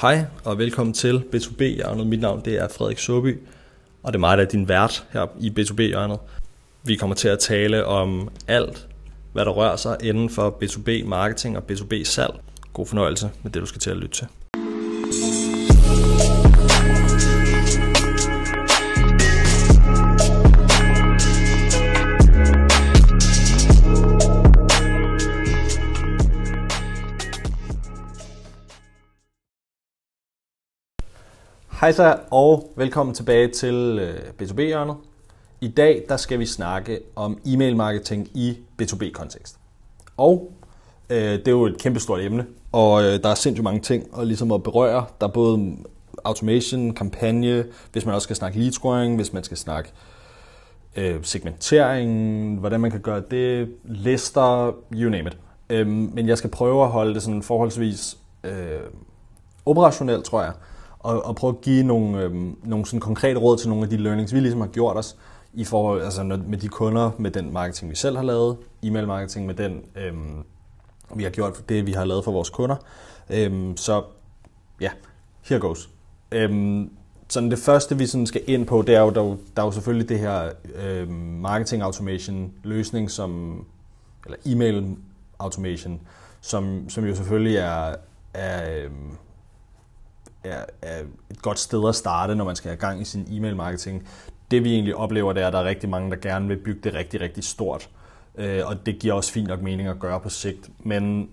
Hej og velkommen til B2B-hjørnet. Mit navn det er Frederik Søby, og det er mig, der er din vært her i B2B-hjørnet. Vi kommer til at tale om alt, hvad der rører sig inden for B2B-marketing og B2B-salg. God fornøjelse med det, du skal til at lytte til. Hej så, og velkommen tilbage til øh, B2B-hjørnet. I dag der skal vi snakke om e-mail marketing i B2B-kontekst. Og øh, det er jo et kæmpestort emne, og øh, der er sindssygt mange ting at, ligesom at berøre. Der er både automation, kampagne, hvis man også skal snakke lead scoring, hvis man skal snakke øh, segmentering, hvordan man kan gøre det, lister, you name it. Øh, men jeg skal prøve at holde det sådan forholdsvis øh, operationelt, tror jeg og, og prøve at give nogle, øh, nogle sådan konkrete råd til nogle af de learnings, vi ligesom har gjort os i forhold, altså med de kunder, med den marketing, vi selv har lavet, e-mail marketing med den, øh, vi har gjort det, vi har lavet for vores kunder. Øh, så ja, yeah, here goes. Øh, sådan det første, vi sådan skal ind på, det er jo, der, der er jo selvfølgelig det her øh, marketing automation løsning, som, eller e-mail automation, som, som jo selvfølgelig er, er øh, er, er et godt sted at starte, når man skal have gang i sin e-mail marketing. Det vi egentlig oplever, det er, at der er rigtig mange, der gerne vil bygge det rigtig, rigtig stort. Øh, og det giver også fint nok mening at gøre på sigt. Men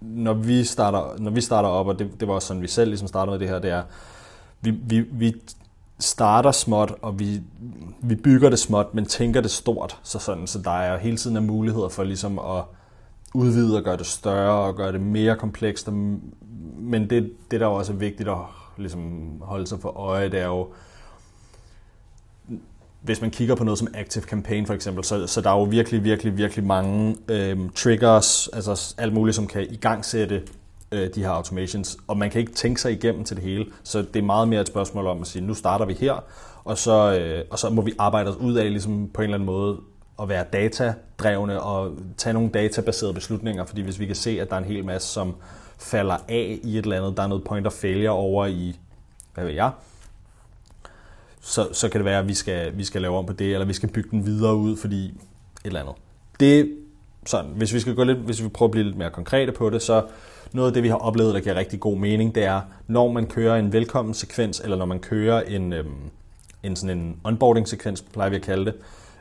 når vi starter, når vi starter op, og det, det var også sådan, vi selv ligesom startede med det her, det er, vi, vi, vi starter småt, og vi, vi bygger det småt, men tænker det stort. Så, sådan, så der er hele tiden en muligheder for ligesom at udvide og gøre det større og gøre det mere komplekst. Men det, det der også er vigtigt at ligesom holde sig for øje, det er jo, hvis man kigger på noget som Active Campaign for eksempel, så, så der er jo virkelig, virkelig, virkelig mange øh, triggers, altså alt muligt, som kan igangsætte øh, de her automations, og man kan ikke tænke sig igennem til det hele, så det er meget mere et spørgsmål om at sige, nu starter vi her, og så, øh, og så må vi arbejde os ud af ligesom på en eller anden måde at være datadrevne og tage nogle databaserede beslutninger, fordi hvis vi kan se, at der er en hel masse, som falder af i et eller andet, der er noget point of failure over i, hvad ved jeg, så, så kan det være, at vi skal, vi skal lave om på det, eller vi skal bygge den videre ud, fordi et eller andet. Det sådan, hvis vi skal gå lidt, hvis vi prøver at blive lidt mere konkrete på det, så noget af det, vi har oplevet, der giver rigtig god mening, det er, når man kører en velkommen sekvens, eller når man kører en, øhm, en sådan en onboarding sekvens, plejer vi at kalde det,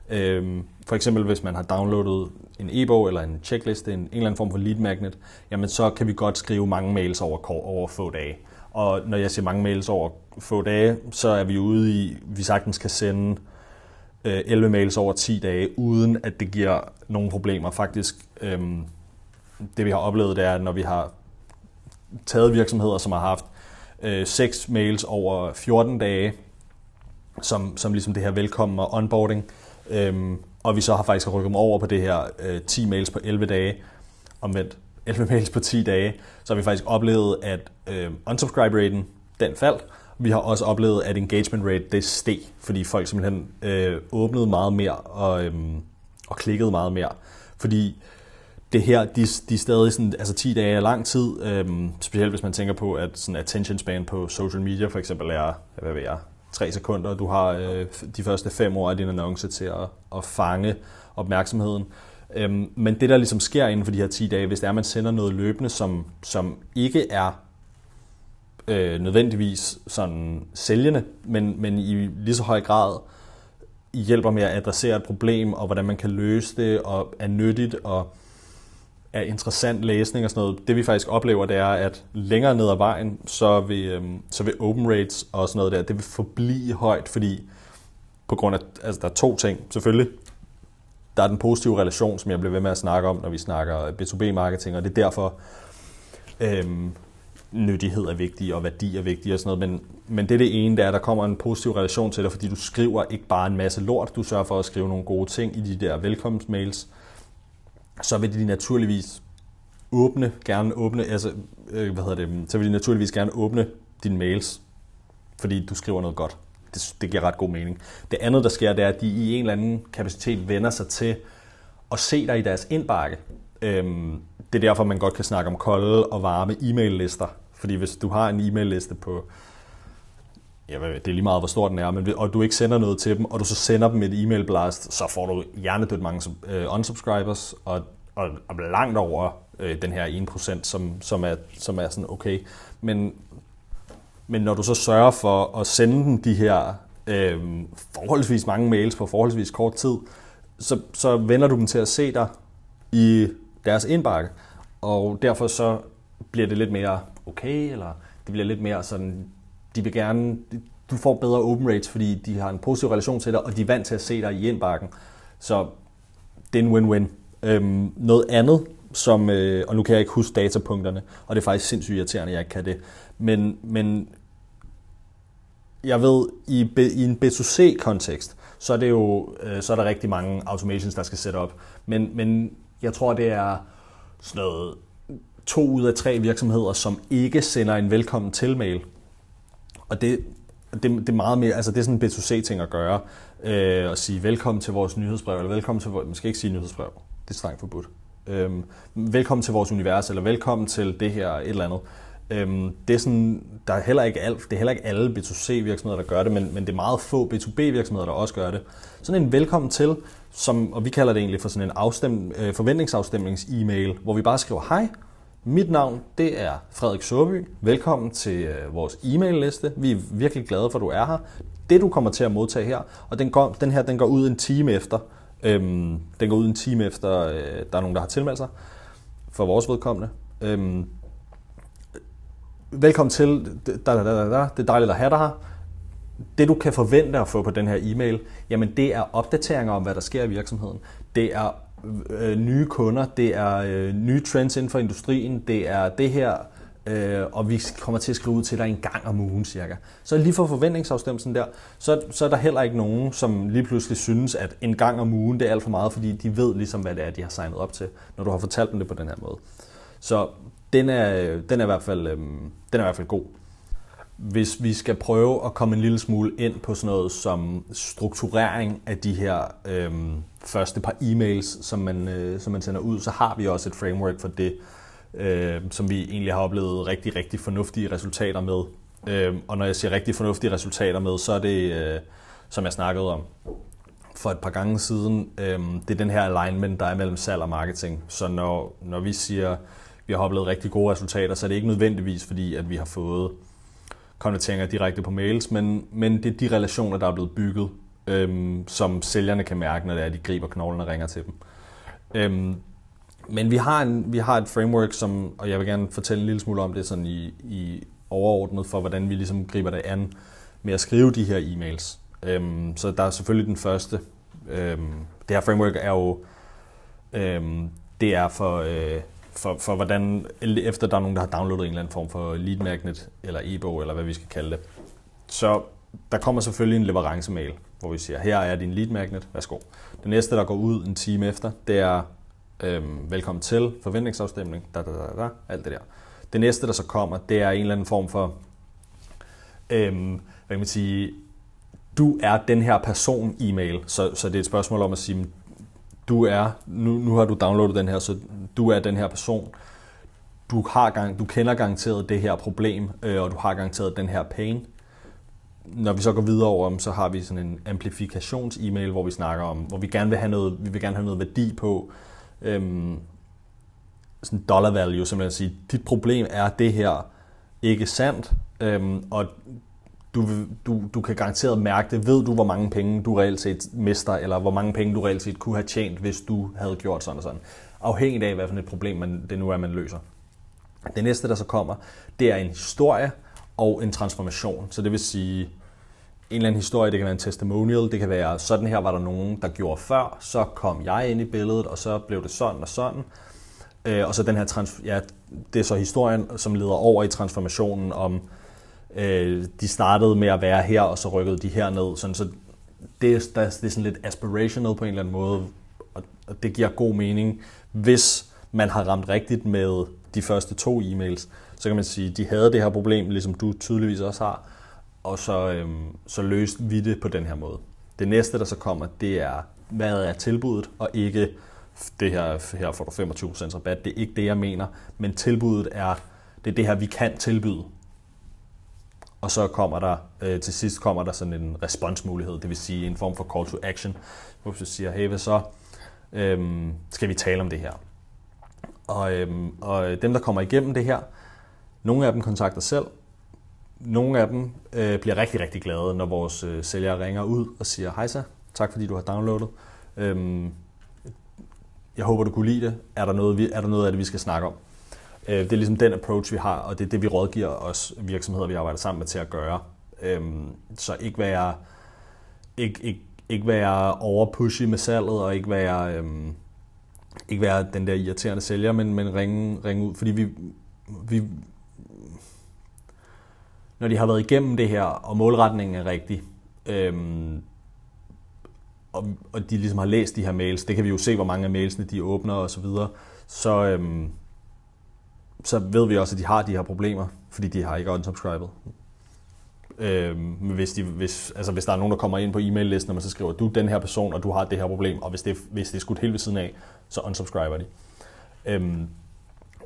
Øhm, for eksempel hvis man har downloadet en e-bog eller en checkliste, en, en eller anden form for lead magnet, jamen så kan vi godt skrive mange mails over, over få dage. Og når jeg siger mange mails over få dage, så er vi ude i, vi sagtens kan sende øh, 11 mails over 10 dage, uden at det giver nogen problemer. Faktisk, øhm, det vi har oplevet, det er, at når vi har taget virksomheder, som har haft øh, 6 mails over 14 dage, som, som ligesom det her velkommen og onboarding, Øhm, og vi så har faktisk rykket dem over på det her øh, 10 mails på 11 dage, omvendt 11 mails på 10 dage, så har vi faktisk oplevet, at øh, unsubscribe-raten, den faldt. Vi har også oplevet, at engagement rate, det steg, fordi folk simpelthen øh, åbnede meget mere og, øh, og klikkede meget mere. Fordi det her, de, de er stadig sådan, altså 10 dage er lang tid, øh, specielt hvis man tænker på, at sådan attention span på social media for eksempel er, hvad ved jeg, tre sekunder, du har øh, de første fem år af din annonce til at, at fange opmærksomheden. Øhm, men det, der ligesom sker inden for de her 10 dage, hvis det er, at man sender noget løbende, som, som ikke er øh, nødvendigvis sådan sælgende, men, men i lige så høj grad hjælper med at adressere et problem, og hvordan man kan løse det, og er nyttigt, og er interessant læsning og sådan noget. Det vi faktisk oplever, det er, at længere ned ad vejen, så vil, øhm, så vil open rates og sådan noget der, det vil forblive højt, fordi på grund af, altså der er to ting. Selvfølgelig, der er den positive relation, som jeg bliver ved med at snakke om, når vi snakker B2B-marketing, og det er derfor, øhm, nyttighed er vigtig, og værdi er vigtig og sådan noget, men, men det er det ene, det er, at der kommer en positiv relation til dig, fordi du skriver ikke bare en masse lort, du sørger for at skrive nogle gode ting i de der velkomstmails, så vil de naturligvis åbne, gerne åbne, altså, øh, hvad hedder det, så vil de naturligvis gerne åbne dine mails, fordi du skriver noget godt. Det, det giver ret god mening. Det andet, der sker, det er, at de i en eller anden kapacitet vender sig til at se dig i deres indbakke. Øhm, det er derfor, man godt kan snakke om kolde og varme e-mail-lister, Fordi hvis du har en e-mail liste på, ja, det er lige meget, hvor stor den er, men, og du ikke sender noget til dem, og du så sender dem et e-mail blast, så får du hjernedødt mange uh, unsubscribers, og, og, og langt over uh, den her 1%, som, som, er, som er sådan okay. Men, men når du så sørger for at sende dem de her uh, forholdsvis mange mails på forholdsvis kort tid, så, så vender du dem til at se dig i deres indbakke, og derfor så bliver det lidt mere okay, eller det bliver lidt mere sådan, de vil gerne, du får bedre open rates, fordi de har en positiv relation til dig, og de er vant til at se dig i indbakken. Så det er en win-win. Øhm, noget andet, som, øh, og nu kan jeg ikke huske datapunkterne, og det er faktisk sindssygt irriterende, at jeg ikke kan det, men, men jeg ved, i, i en B2C-kontekst, så er det jo øh, så er der rigtig mange automations, der skal sætte op. Men, men jeg tror, det er sådan noget to ud af tre virksomheder, som ikke sender en velkommen til mail. Og det, det, det er meget mere, altså det er sådan en B2C-ting at gøre, øh, at sige velkommen til vores nyhedsbrev, eller velkommen til vores, man skal ikke sige nyhedsbrev, det er strengt forbudt. Øh, velkommen til vores univers, eller velkommen til det her, et eller andet. Øh, det, er sådan, der er heller ikke alt, det er heller ikke alle B2C-virksomheder, der gør det, men, men det er meget få B2B-virksomheder, der også gør det. Sådan en velkommen til, som, og vi kalder det egentlig for sådan en afstem, øh, forventningsafstemnings-e-mail, hvor vi bare skriver, hej, mit navn det er Frederik Søby. Velkommen til øh, vores e-mail-liste. Vi er virkelig glade for, at du er her. Det du kommer til at modtage her, og den, går, den her den går ud en time efter. Øhm, den går ud en time efter, øh, der er nogen, der har tilmeldt sig for vores vedkommende. Øhm, velkommen til, da, da, da, da, det er dejligt at have dig her. Det du kan forvente at få på den her e-mail, jamen det er opdateringer om, hvad der sker i virksomheden. Det er øh, nye kunder, det er øh, nye trends inden for industrien, det er det her, øh, og vi kommer til at skrive ud til dig en gang om ugen cirka. Så lige for forventningsafstemmelsen der, så, så er der heller ikke nogen, som lige pludselig synes, at en gang om ugen det er alt for meget, fordi de ved ligesom, hvad det er, de har signet op til, når du har fortalt dem det på den her måde. Så den er, den er, i, hvert fald, øh, den er i hvert fald øhm, god. Hvis vi skal prøve at komme en lille smule ind på sådan noget som strukturering af de her øh, første par e-mails, som man, øh, som man sender ud, så har vi også et framework for det, øh, som vi egentlig har oplevet rigtig, rigtig fornuftige resultater med. Øh, og når jeg siger rigtig fornuftige resultater med, så er det, øh, som jeg snakkede om for et par gange siden, øh, det er den her alignment, der er mellem salg og marketing. Så når, når vi siger, vi har oplevet rigtig gode resultater, så er det ikke nødvendigvis fordi, at vi har fået konverteringer direkte på mails, men, men det er de relationer, der er blevet bygget, øhm, som sælgerne kan mærke, når det er, de griber knoglen og ringer til dem. Øhm, men vi har, en, vi har et framework, som, og jeg vil gerne fortælle en lille smule om det sådan i, i overordnet for, hvordan vi ligesom griber det an med at skrive de her e-mails. Øhm, så der er selvfølgelig den første. Øhm, det her framework er jo øhm, det er for, øh, for, for hvordan, efter der er nogen, der har downloadet en eller anden form for lead magnet, eller e-bog, eller hvad vi skal kalde det. Så der kommer selvfølgelig en leverancemail, hvor vi siger, her er din lead magnet, værsgo. Det næste, der går ud en time efter, det er øhm, velkommen til, forventningsafstemning, da, da, da, da, alt det der. Det næste, der så kommer, det er en eller anden form for, øhm, hvad kan man sige, du er den her person e-mail, så, så det er et spørgsmål om at sige, du er, nu, nu har du downloadet den her, så du er den her person. Du, har gang, du kender garanteret det her problem, øh, og du har garanteret den her pain. Når vi så går videre over, så har vi sådan en amplifikations-e-mail, hvor vi snakker om, hvor vi gerne vil have noget, vi vil gerne have noget værdi på, øhm, sådan dollar value, som jeg sige, dit problem er det her ikke sandt, øhm, og du, du, du kan garanteret mærke det. Ved du, hvor mange penge du reelt set mister, eller hvor mange penge du reelt set kunne have tjent, hvis du havde gjort sådan og sådan. Afhængigt af, hvad for et problem man, det nu er, man løser. Det næste, der så kommer, det er en historie og en transformation. Så det vil sige, en eller anden historie, det kan være en testimonial, det kan være, sådan her var der nogen, der gjorde før, så kom jeg ind i billedet, og så blev det sådan og sådan. Øh, og så den her, trans- ja, det er så historien, som leder over i transformationen om, Øh, de startede med at være her, og så rykkede de herned. Sådan, så det, der, det er sådan lidt aspirational på en eller anden måde, og, og det giver god mening, hvis man har ramt rigtigt med de første to e-mails. Så kan man sige, at de havde det her problem, ligesom du tydeligvis også har, og så, øhm, så løste vi det på den her måde. Det næste, der så kommer, det er, hvad er tilbuddet, og ikke det her, her får du 25% rabat. Det er ikke det, jeg mener, men tilbuddet er det er det her, vi kan tilbyde. Og så kommer der, øh, til sidst kommer der sådan en responsmulighed, det vil sige en form for call to action, hvor vi siger, hey, hvad så øhm, skal vi tale om det her? Og, øhm, og øh, dem, der kommer igennem det her, nogle af dem kontakter selv, nogle af dem øh, bliver rigtig, rigtig glade, når vores øh, sælgere ringer ud og siger, hej så, tak fordi du har downloadet. Øhm, jeg håber, du kunne lide det. Er der noget, vi, er der noget af det, vi skal snakke om? Øh, det er ligesom den approach, vi har, og det er det, vi rådgiver os virksomheder, vi arbejder sammen med til at gøre. Øhm, så ikke være, ikke, ikke, ikke være overpushy med salget, og ikke være, øhm, ikke være den der irriterende sælger, men, men ringe, ringe ud, fordi vi, vi, når de har været igennem det her, og målretningen er rigtig, øhm, og, og de ligesom har læst de her mails, det kan vi jo se, hvor mange af mailsene de åbner og så videre, så, øhm, så ved vi også, at de har de her problemer, fordi de har ikke unsubscribet. Øhm, hvis, de, hvis, altså hvis der er nogen, der kommer ind på e-mail-listen, og man så skriver, du er den her person, og du har det her problem, og hvis det, hvis det er skudt helt ved siden af, så unsubscriber de. Øhm,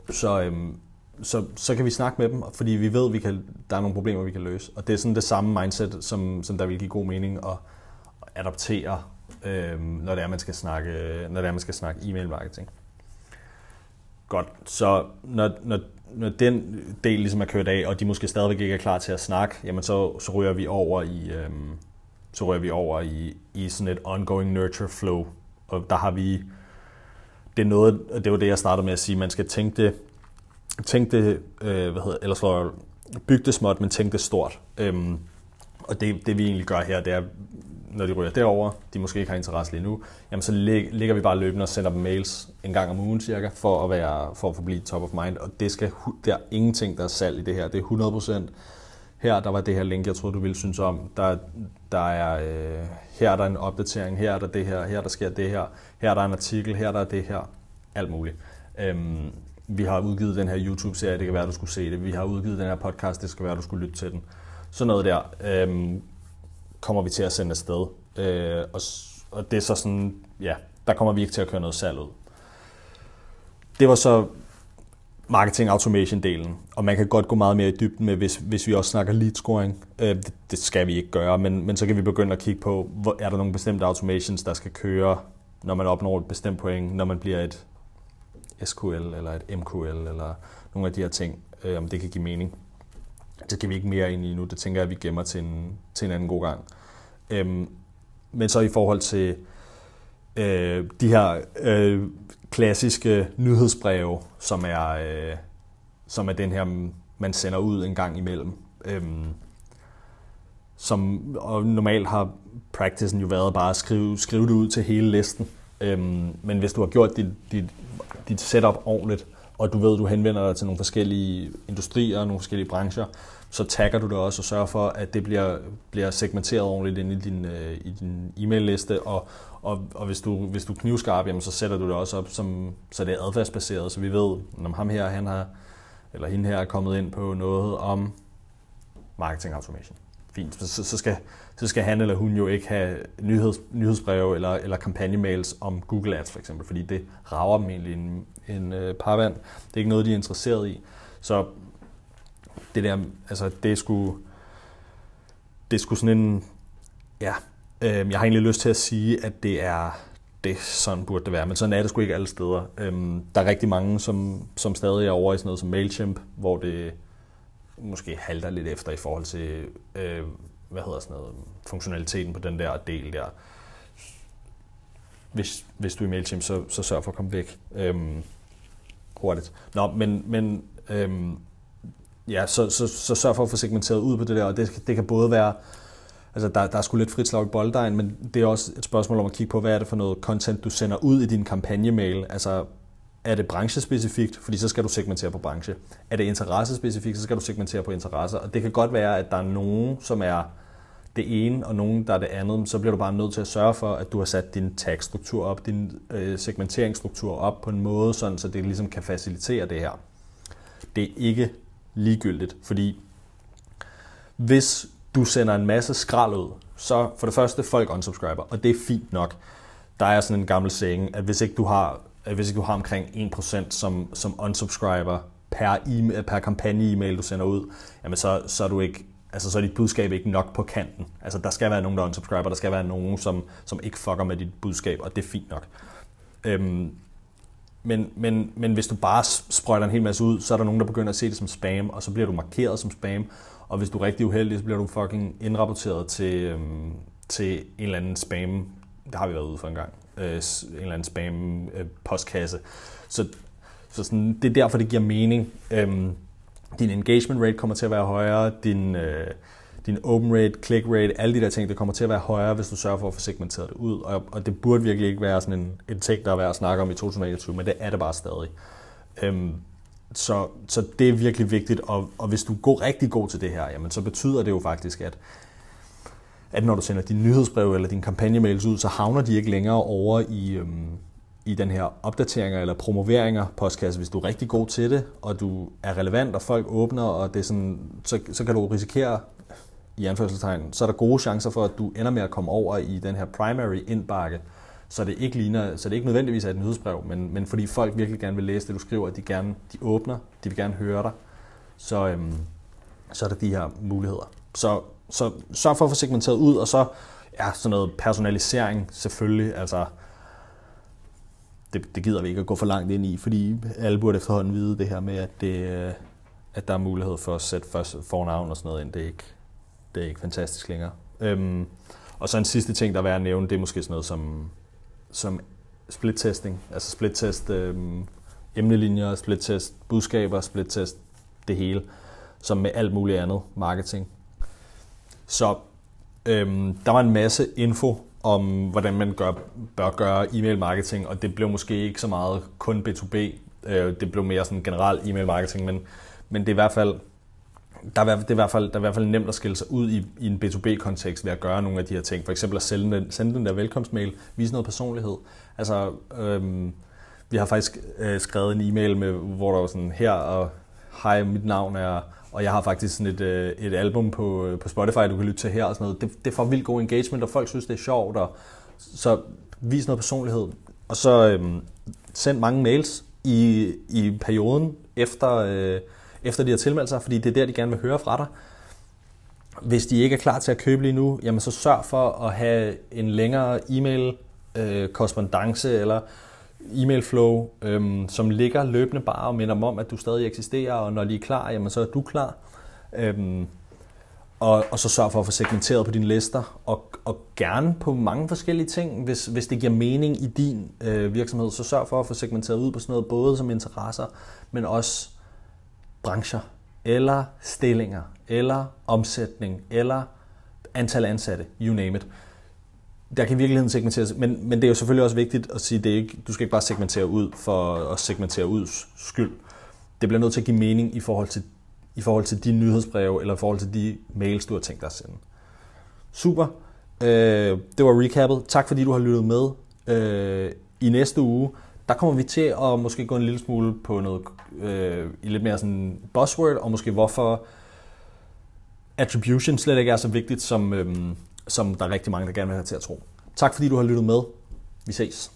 så, øhm, så, så kan vi snakke med dem, fordi vi ved, at vi kan, der er nogle problemer, vi kan løse. Og det er sådan det samme mindset, som, som der vil give god mening at, at adoptere, øhm, når det er, man skal snakke, når det er, man skal snakke e-mail marketing. Godt, så når, når, når den del ligesom er kørt af, og de måske stadigvæk ikke er klar til at snakke, jamen så, så ryger vi over i, øhm, så ryger vi over i, i sådan et ongoing nurture flow. Og der har vi, det er noget, det var det, jeg startede med at sige, man skal tænke det, tænke det, øh, hvad hedder, eller så bygge det småt, men tænke det stort. Øhm, og det, det vi egentlig gør her, det er, når de ryger derover, de måske ikke har interesse lige nu, jamen så ligger vi bare løbende og sender dem mails en gang om ugen cirka, for at, være, for at forblive top of mind. Og det skal, der er ingenting, der er salg i det her. Det er 100% her, der var det her link, jeg troede, du ville synes om. Der, der er, øh, her er der en opdatering, her er der det her, her der sker det her, her er der en artikel, her der er det her. Alt muligt. Øhm, vi har udgivet den her YouTube-serie, det kan være, du skulle se det. Vi har udgivet den her podcast, det skal være, du skulle lytte til den. Sådan noget der øhm, kommer vi til at sende afsted. Øh, og, og det er så sådan, ja, der kommer vi ikke til at køre noget salg ud. Det var så marketing automation delen, og man kan godt gå meget mere i dybden med, hvis, hvis vi også snakker lead scoring. Øh, det, det skal vi ikke gøre, men, men så kan vi begynde at kigge på, hvor, er der nogle bestemte automations, der skal køre, når man opnår et bestemt point, når man bliver et SQL eller et MQL eller nogle af de her ting, øh, om det kan give mening. Det kan vi ikke mere ind i nu, det tænker jeg, at vi gemmer til en, til en anden god gang. Øhm, men så i forhold til øh, de her øh, klassiske nyhedsbreve, som er, øh, som er den her, man sender ud en gang imellem. Øhm, som, og normalt har practicen jo været bare at skrive, skrive det ud til hele listen. Øhm, men hvis du har gjort dit, dit, dit setup ordentligt, og du ved, du henvender dig til nogle forskellige industrier og nogle forskellige brancher, så tagger du det også og sørger for, at det bliver, bliver segmenteret ordentligt ind i din, øh, i din e-mail-liste, og, og, og hvis, du, hvis du knivskarp, jamen, så sætter du det også op, som, så det er adfærdsbaseret, så vi ved, når ham her, han har, eller hende her er kommet ind på noget om marketing automation. Fint. Så, så, skal, så skal han eller hun jo ikke have nyheds, nyhedsbreve eller, eller kampagnemails om Google Ads for eksempel, fordi det rager dem egentlig en, en øh, parvand. Det er ikke noget, de er interesseret i. Så det der, altså det skulle, det skulle sådan en, ja, øh, jeg har egentlig lyst til at sige, at det er, det sådan burde det være, men sådan er det sgu ikke alle steder. Øh, der er rigtig mange, som, som stadig er over i sådan noget som MailChimp, hvor det måske halter lidt efter i forhold til, øh, hvad hedder sådan noget, funktionaliteten på den der del der. Hvis, hvis du er i MailChimp, så, så sørg for at komme væk øhm, hurtigt. Nå, men, men øhm, ja, så, så, så sørg for at få segmenteret ud på det der, og det, det kan både være, altså der, der er sgu lidt frit slag i bolddejen, men det er også et spørgsmål om at kigge på, hvad er det for noget content, du sender ud i din kampagnemail. Altså, er det branchespecifikt, fordi så skal du segmentere på branche. Er det interessespecifikt, så skal du segmentere på interesser. Og det kan godt være, at der er nogen, som er det ene, og nogen, der er det andet, så bliver du bare nødt til at sørge for, at du har sat din tagstruktur op, din øh, segmenteringsstruktur op på en måde, sådan, så det ligesom kan facilitere det her. Det er ikke ligegyldigt, fordi hvis du sender en masse skrald ud, så for det første folk unsubscriber, og det er fint nok. Der er sådan en gammel saying, at hvis ikke du har, at hvis ikke du har omkring 1%, som, som unsubscriber per, e per kampagne-e-mail, du sender ud, jamen så, så er du ikke altså så er dit budskab ikke nok på kanten. Altså der skal være nogen, der unsubscriber, der skal være nogen, som, som ikke fucker med dit budskab, og det er fint nok. Øhm, men, men, men hvis du bare sprøjter en hel masse ud, så er der nogen, der begynder at se det som spam, og så bliver du markeret som spam, og hvis du er rigtig uheldig, så bliver du fucking indrapporteret til, øhm, til en eller anden spam, det har vi været ude for en gang, øh, en eller anden spam øh, postkasse. Så, så sådan, det er derfor, det giver mening. Øhm, din engagement rate kommer til at være højere, din, øh, din open rate, click rate, alle de der ting, det kommer til at være højere, hvis du sørger for at få segmenteret det ud. Og, og det burde virkelig ikke være sådan en, en ting, der er værd at snakke om i 2021, men det er det bare stadig. Øhm, så, så det er virkelig vigtigt, og, og hvis du går rigtig god til det her, jamen, så betyder det jo faktisk, at, at når du sender din nyhedsbrev eller din kampagnemails ud, så havner de ikke længere over i, øhm, i den her opdateringer eller promoveringer postkasse, hvis du er rigtig god til det, og du er relevant, og folk åbner, og det er sådan, så, så kan du risikere, i anførselstegn, så er der gode chancer for, at du ender med at komme over i den her primary indbakke, så det ikke ligner, så det ikke nødvendigvis er et nyhedsbrev, men, men fordi folk virkelig gerne vil læse det, du skriver, at de gerne de åbner, de vil gerne høre dig, så, øhm, så er der de her muligheder. Så, så sørg for at få segmenteret ud, og så ja, sådan noget personalisering selvfølgelig, altså det, det gider vi ikke at gå for langt ind i, fordi alle burde efterhånden vide det her med, at, det, at der er mulighed for at sætte fornavn og sådan noget ind. Det er ikke, det er ikke fantastisk længere. Øhm, og så en sidste ting, der er værd at nævne, det er måske sådan noget som, som split-testing. Altså split-test øhm, emnelinjer, split-test budskaber, split-test det hele, som med alt muligt andet marketing. Så øhm, der var en masse info om, hvordan man gør, bør gøre e-mail marketing, og det blev måske ikke så meget kun B2B, øh, det blev mere sådan generelt e-mail marketing, men, men det er i hvert fald der er, det er, i hvert fald, der er i hvert fald nemt at skille sig ud i, i en B2B-kontekst ved at gøre nogle af de her ting. For eksempel at sende den, sende den der velkomstmail, vise noget personlighed. Altså, øhm, vi har faktisk øh, skrevet en e-mail, med, hvor der var sådan, her, og hej, mit navn er og jeg har faktisk sådan et, øh, et album på, øh, på Spotify, du kan lytte til her og sådan noget. Det, det får vildt god engagement, og folk synes, det er sjovt. Og, så vis noget personlighed. Og så øhm, send mange mails i, i perioden efter, øh, efter de har tilmeldt sig, fordi det er der, de gerne vil høre fra dig. Hvis de ikke er klar til at købe lige nu, jamen så sørg for at have en længere e-mail øh, korrespondence eller e-mail flow, øhm, som ligger løbende bare og minder dem om, at du stadig eksisterer, og når de er klar, jamen så er du klar. Øhm, og, og så sørg for at få segmenteret på dine lister, og, og gerne på mange forskellige ting. Hvis, hvis det giver mening i din øh, virksomhed, så sørg for at få segmenteret ud på sådan noget, både som interesser, men også brancher, eller stillinger, eller omsætning, eller antal ansatte, you name it der kan i virkeligheden segmenteres, men, men det er jo selvfølgelig også vigtigt at sige, det ikke, du skal ikke bare segmentere ud for at segmentere ud skyld. Det bliver nødt til at give mening i forhold til, i forhold til de nyhedsbreve, eller i forhold til de mails, du har tænkt dig at sende. Super. Øh, det var recappet. Tak fordi du har lyttet med. Øh, I næste uge, der kommer vi til at måske gå en lille smule på noget øh, i lidt mere sådan buzzword, og måske hvorfor attribution slet ikke er så vigtigt, som, øh, som der er rigtig mange, der gerne vil have til at tro. Tak fordi du har lyttet med. Vi ses.